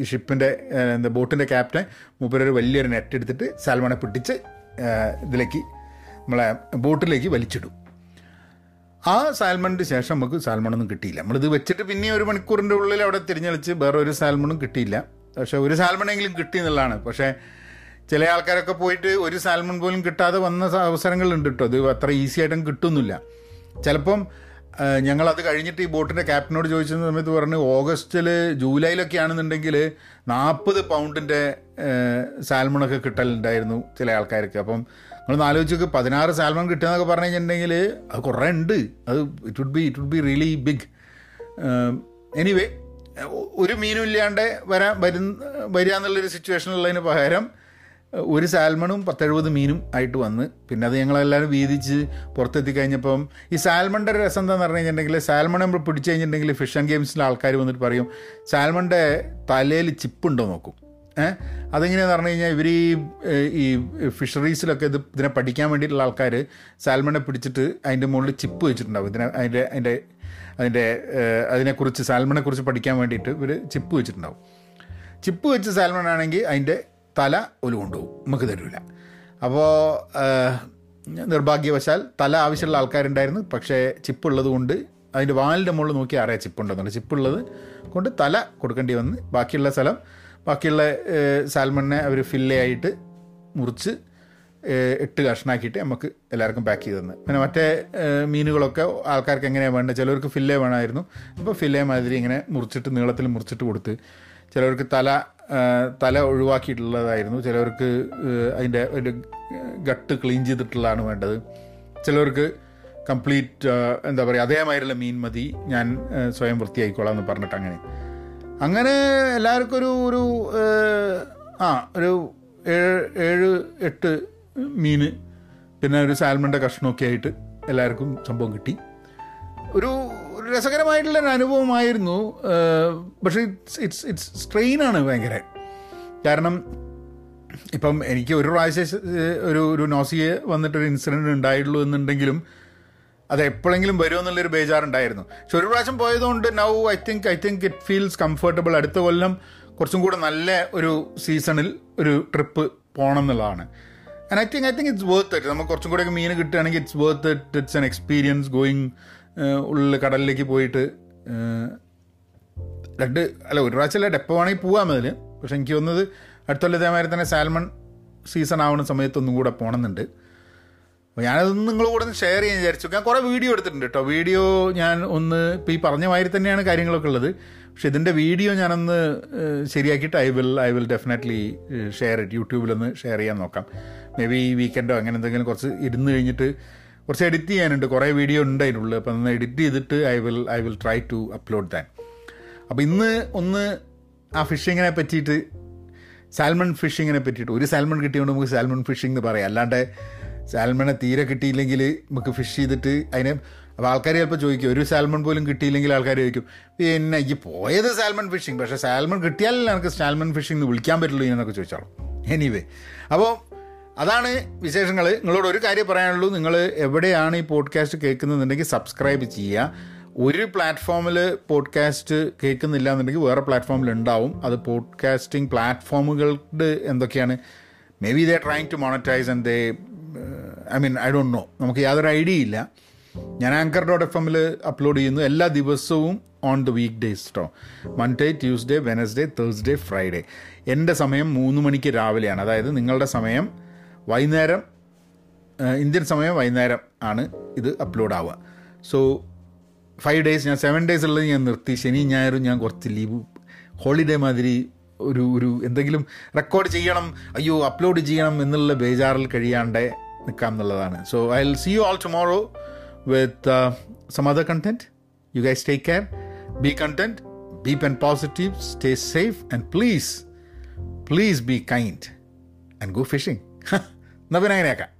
ഈ ഷിപ്പിന്റെ എന്താ ബോട്ടിന്റെ ക്യാപ്റ്റൻ മൂപ്പരൊരു വലിയൊരു നെറ്റ് എടുത്തിട്ട് സാൽമണെ പിടിച്ച് ഇതിലേക്ക് നമ്മളെ ബോട്ടിലേക്ക് വലിച്ചിടും. ആ സാൽമണിന് ശേഷം നമുക്ക് സാൽമണൊന്നും കിട്ടിയില്ല. നമ്മളിത് വെച്ചിട്ട് പിന്നെ ഒരു മണിക്കൂറിന്റെ ഉള്ളിൽ അവിടെ തിരിഞ്ഞളിച്ച് വേറെ ഒരു സാൽമണും കിട്ടിയില്ല. പക്ഷെ ഒരു സാൽമണെങ്കിലും കിട്ടി എന്നുള്ളതാണ്. പക്ഷേ ചില ആൾക്കാരൊക്കെ പോയിട്ട് ഒരു സാൽമൺ പോലും കിട്ടാതെ വന്ന അവസരങ്ങളുണ്ട് കേട്ടോ. അത് അത്ര ഈസി ആയിട്ടും കിട്ടുന്നില്ല. ചിലപ്പം ഞങ്ങളത് കഴിഞ്ഞിട്ട് ഈ ബോട്ടിന്റെ ക്യാപ്റ്റനോട് ചോദിച്ച സമയത്ത് പറഞ്ഞു ഓഗസ്റ്റിൽ ജൂലൈയിലൊക്കെ ആണെന്നുണ്ടെങ്കിൽ നാൽപ്പത് പൗണ്ടിന്റെ സാൽമണൊക്കെ കിട്ടലുണ്ടായിരുന്നു ചില ആൾക്കാർക്ക്. അപ്പം നിങ്ങൾ ആലോചിച്ചൊക്കെ പതിനാറ് സാൽമൺ കിട്ടുക പറഞ്ഞു കഴിഞ്ഞിട്ടുണ്ടെങ്കിൽ അത് കുറേ ഉണ്ട്. അത് it would be it would be really big anyway ഒരു മീനും ഇല്ലാണ്ട് വരാൻ വരുന്ന വരിക എന്നുള്ളൊരു സിറ്റുവേഷനുള്ളതിന് പകരം ഒരു സാൽമണും പത്തെഴുപത് മീനും ആയിട്ട് വന്ന്. പിന്നെ അത് ഞങ്ങളെല്ലാവരും വീതിച്ച് പുറത്തെത്തി കഴിഞ്ഞപ്പം ഈ സാൽമണിന്റെ രസം എന്താണെന്ന് പറഞ്ഞു കഴിഞ്ഞിട്ടുണ്ടെങ്കിൽ സാൽമൺ നമ്മൾ പിടിച്ചു കഴിഞ്ഞിട്ടുണ്ടെങ്കിൽ ഫിഷ് ആൻഡ് ഗെയിംസിലെ ആൾക്കാർ വന്നിട്ട് പറയും സാൽമണിന്റെ തലയിൽ ചിപ്പുണ്ടോ? നോക്കും. ഏഹ് അതെങ്ങനെയാന്ന് പറഞ്ഞു കഴിഞ്ഞാൽ ഇവർ ഈ ഈ ഫിഷറീസിലൊക്കെ ഇത് ഇതിനെ പഠിക്കാൻ വേണ്ടിയിട്ടുള്ള ആൾക്കാർ സാൽമണെ പിടിച്ചിട്ട് അതിന്റെ മുകളിൽ ചിപ്പ് വെച്ചിട്ടുണ്ടാവും. ഇതിനെ അതിന്റെ അതിന്റെ അതിന്റെ അതിനെക്കുറിച്ച് സാൽമണെക്കുറിച്ച് പഠിക്കാൻ വേണ്ടിയിട്ട് ഇവർ ചിപ്പ് വെച്ചിട്ടുണ്ടാവും. ചിപ്പ് വെച്ച് സാൽമൺ ആണെങ്കിൽ അതിന്റെ തല ഒരു കൊണ്ടുപോകും. നമുക്ക് തരില്ല അപ്പോൾ നിർഭാഗ്യവശാൽ തല ആവശ്യമുള്ള ആൾക്കാരുണ്ടായിരുന്നു. പക്ഷേ ചിപ്പുള്ളത് കൊണ്ട് അതിന്റെ വാലിന്റെ മുകളിൽ നോക്കി അറിയാം ചിപ്പ് ഉണ്ടെന്നുള്ളത്. ചിപ്പുള്ളത് കൊണ്ട് തല കൊടുക്കേണ്ടി വന്ന് ബാക്കിയുള്ള സ്ഥലം ബാക്കിയുള്ള സാൽമണിനെ അവർ ഫില്ലയായിട്ട് മുറിച്ച് എട്ട് കഷ്ണാക്കിയിട്ട് നമുക്ക് എല്ലാവർക്കും പാക്ക് ചെയ്ത് തന്നു. പിന്നെ മറ്റേ മീനുകളൊക്കെ ആൾക്കാർക്ക് എങ്ങനെയാണ് വേണ്ടത്? ചിലവർക്ക് ഫില്ലേ വേണമായിരുന്നു. അപ്പോൾ ഫില്ലേ മാതിരി ഇങ്ങനെ മുറിച്ചിട്ട് നീളത്തിൽ മുറിച്ചിട്ട് കൊടുത്ത് ചിലവർക്ക് തല തല ഒഴിവാക്കിയിട്ടുള്ളതായിരുന്നു. ചിലവർക്ക് അതിന്റെ ഒരു ഗട്ട് ക്ലീൻ ചെയ്തിട്ടുള്ളതാണ് വേണ്ടത്. ചിലവർക്ക് കംപ്ലീറ്റ് എന്താ പറയുക അതേമാതിരിയുള്ള മീൻ മതി ഞാൻ സ്വയം വൃത്തിയായിക്കോളാം എന്ന് പറഞ്ഞിട്ട് അങ്ങനെ. അങ്ങനെ എല്ലാവർക്കും ഒരു ഒരു ആ ഒരു ഏഴ് ഏഴ് എട്ട് മീൻ പിന്നെ ഒരു സാൽമണിന്റെ കഷ്ണമൊക്കെ ആയിട്ട് എല്ലാവർക്കും സംഭവം കിട്ടി. ഒരു രസകരമായിട്ടുള്ള ഒരു അനുഭവമായിരുന്നു പക്ഷേ ഇറ്റ്സ് ഇറ്റ്സ് ഇറ്റ്സ് സ്ട്രെയിനാണ് ഭയങ്കര. കാരണം ഇപ്പം എനിക്ക് ഒരു പ്രാവശ്യം ഒരു ഒരു നോസിയെ വന്നിട്ടൊരു ഇൻസിഡന്റ് ഉണ്ടായിട്ടുള്ളൂ എന്നുണ്ടെങ്കിലും അത് എപ്പോഴെങ്കിലും വരുമോ എന്നുള്ളൊരു ബേജാറുണ്ടായിരുന്നു. പക്ഷെ ഒരു പ്രാവശ്യം പോയതുകൊണ്ട് now I think I think it feels comfortable അടുത്ത കൊല്ലം കുറച്ചും കൂടെ നല്ല ഒരു സീസണിൽ ഒരു ട്രിപ്പ് പോകണം എന്നുള്ളതാണ്. And I think I think it's worth it നമുക്ക് കുറച്ചും കൂടെയൊക്കെ മീൻ കിട്ടുകയാണെങ്കിൽ it's worth it it's an experience going ഉള്ളിൽ കടലിലേക്ക് പോയിട്ട് രണ്ട് അല്ല ഒരു പ്രാവശ്യം അല്ല എപ്പോൾ വേണമെങ്കിൽ പോവാം അതിൽ. പക്ഷെ എനിക്ക് തോന്നുന്നത് അടുത്തുള്ള ഇതേമാതിരി തന്നെ സാൽമൺ സീസൺ ആവുന്ന സമയത്തൊന്നും കൂടെ പോകണമെന്നുണ്ട്. അപ്പോൾ ഞാനത് നിങ്ങൾ കൂടെ ഷെയർ ചെയ്യാൻ വിചാരിച്ചു. ഞാൻ കുറേ വീഡിയോ എടുത്തിട്ടുണ്ട് കേട്ടോ വീഡിയോ ഞാൻ ഒന്ന് ഇപ്പോൾ ഈ പറഞ്ഞ മാതിരി തന്നെയാണ് കാര്യങ്ങളൊക്കെ ഉള്ളത്. പക്ഷെ ഇതിന്റെ വീഡിയോ ഞാനൊന്ന് ശരിയാക്കിയിട്ട് I will I will definitely share it യൂട്യൂബിലൊന്ന് share ചെയ്യാൻ നോക്കാം. മേ ബി ഈ വീക്കെൻഡോ അങ്ങനെ എന്തെങ്കിലും കുറച്ച് ഇരുന്ന് കഴിഞ്ഞിട്ട് കുറച്ച് എഡിറ്റ് ചെയ്യാനുണ്ട്. കുറേ വീഡിയോ ഉണ്ട് അതിനുള്ളിൽ അപ്പോൾ ഒന്ന് എഡിറ്റ് ചെയ്തിട്ട് I will I will try to upload then അപ്പോൾ ഇന്ന് ഒന്ന് ആ ഫിഷിങ്ങിനെ പറ്റിയിട്ട് സാൽമൺ ഫിഷിങ്ങിനെ പറ്റിയിട്ട് ഒരു സാൽമൺ കിട്ടിയോണ്ട് നമുക്ക് സാൽമൺ ഫിഷിംഗ് എന്ന് പറയാം. അല്ലാണ്ട് സാൽമണെ തീരെ കിട്ടിയില്ലെങ്കിൽ നമുക്ക് ഫിഷ് ചെയ്തിട്ട് അതിനെ അപ്പോൾ ആൾക്കാർ ചിലപ്പോൾ ചോദിക്കും ഒരു സാൽമൺ പോലും കിട്ടിയില്ലെങ്കിൽ ആൾക്കാർ ചോദിക്കും പിന്നെ ഈ പോയത് സാൽമൺ ഫിഷിങ് പക്ഷേ സാൽമൺ കിട്ടിയാലല്ലേ എനിക്ക് സാൽമൺ ഫിഷിംഗ് എന്ന് വിളിക്കാൻ പറ്റുള്ളൂ എന്നൊക്കെ ചോദിച്ചോളൂ. എനിവേ അപ്പോൾ അതാണ് വിശേഷങ്ങൾ നിങ്ങളോട് ഒരു കാര്യം പറയാനുള്ളൂ. നിങ്ങൾ എവിടെയാണ് ഈ പോഡ്കാസ്റ്റ് കേൾക്കുന്നതെന്നുണ്ടെങ്കിൽ സബ്സ്ക്രൈബ് ചെയ്യുക. ഒരു പ്ലാറ്റ്ഫോമിൽ പോഡ്കാസ്റ്റ് കേൾക്കുന്നില്ല എന്നുണ്ടെങ്കിൽ വേറെ പ്ലാറ്റ്ഫോമിൽ ഉണ്ടാവും. അത് പോഡ്കാസ്റ്റിംഗ് പ്ലാറ്റ്ഫോമുകളുടെ എന്തൊക്കെയാണ്? Maybe they trying to monetize and they I mean I don't know. നമുക്ക് യാതൊരു ഐഡിയ ഇല്ല. ഞാൻ ആങ്കർ ഡോട്ട് എഫ് എമ്മിൽ അപ്ലോഡ് ചെയ്യുന്നു. എല്ലാ ദിവസവും ഓൺ ദ വീക്ക് ഡേയ്സ് കേട്ടോ Monday Tuesday Wednesday Thursday Friday എന്റെ സമയം മൂന്ന് മണിക്ക് രാവിലെയാണ്. അതായത് നിങ്ങളുടെ സമയം വൈകുന്നേരം ഇന്ത്യൻ സമയം വൈകുന്നേരം ആണ് ഇത് അപ്ലോഡ് ആവുക. സോ ഫൈവ് ഡേയ്സ് ഞാൻ സെവൻ ഡേയ്സ് ഉള്ളത് ഞാൻ നിർത്തി. ശനി ഞായറും ഞാൻ കുറച്ച് ലീവ് ഹോളിഡേ മാതിരി ഒരു ഒരു എന്തെങ്കിലും റെക്കോർഡ് ചെയ്യണം അയ്യോ അപ്ലോഡ് ചെയ്യണം എന്നുള്ള ബേജാറിൽ കഴിയാണ്ട് നിൽക്കാം എന്നുള്ളതാണ്. So I will see you all tomorrow with some other content you guys take care be content be pen positive stay safe and please please be kind and go fishing എന്നാൽ പിന്നെ അങ്ങനെയാക്കാം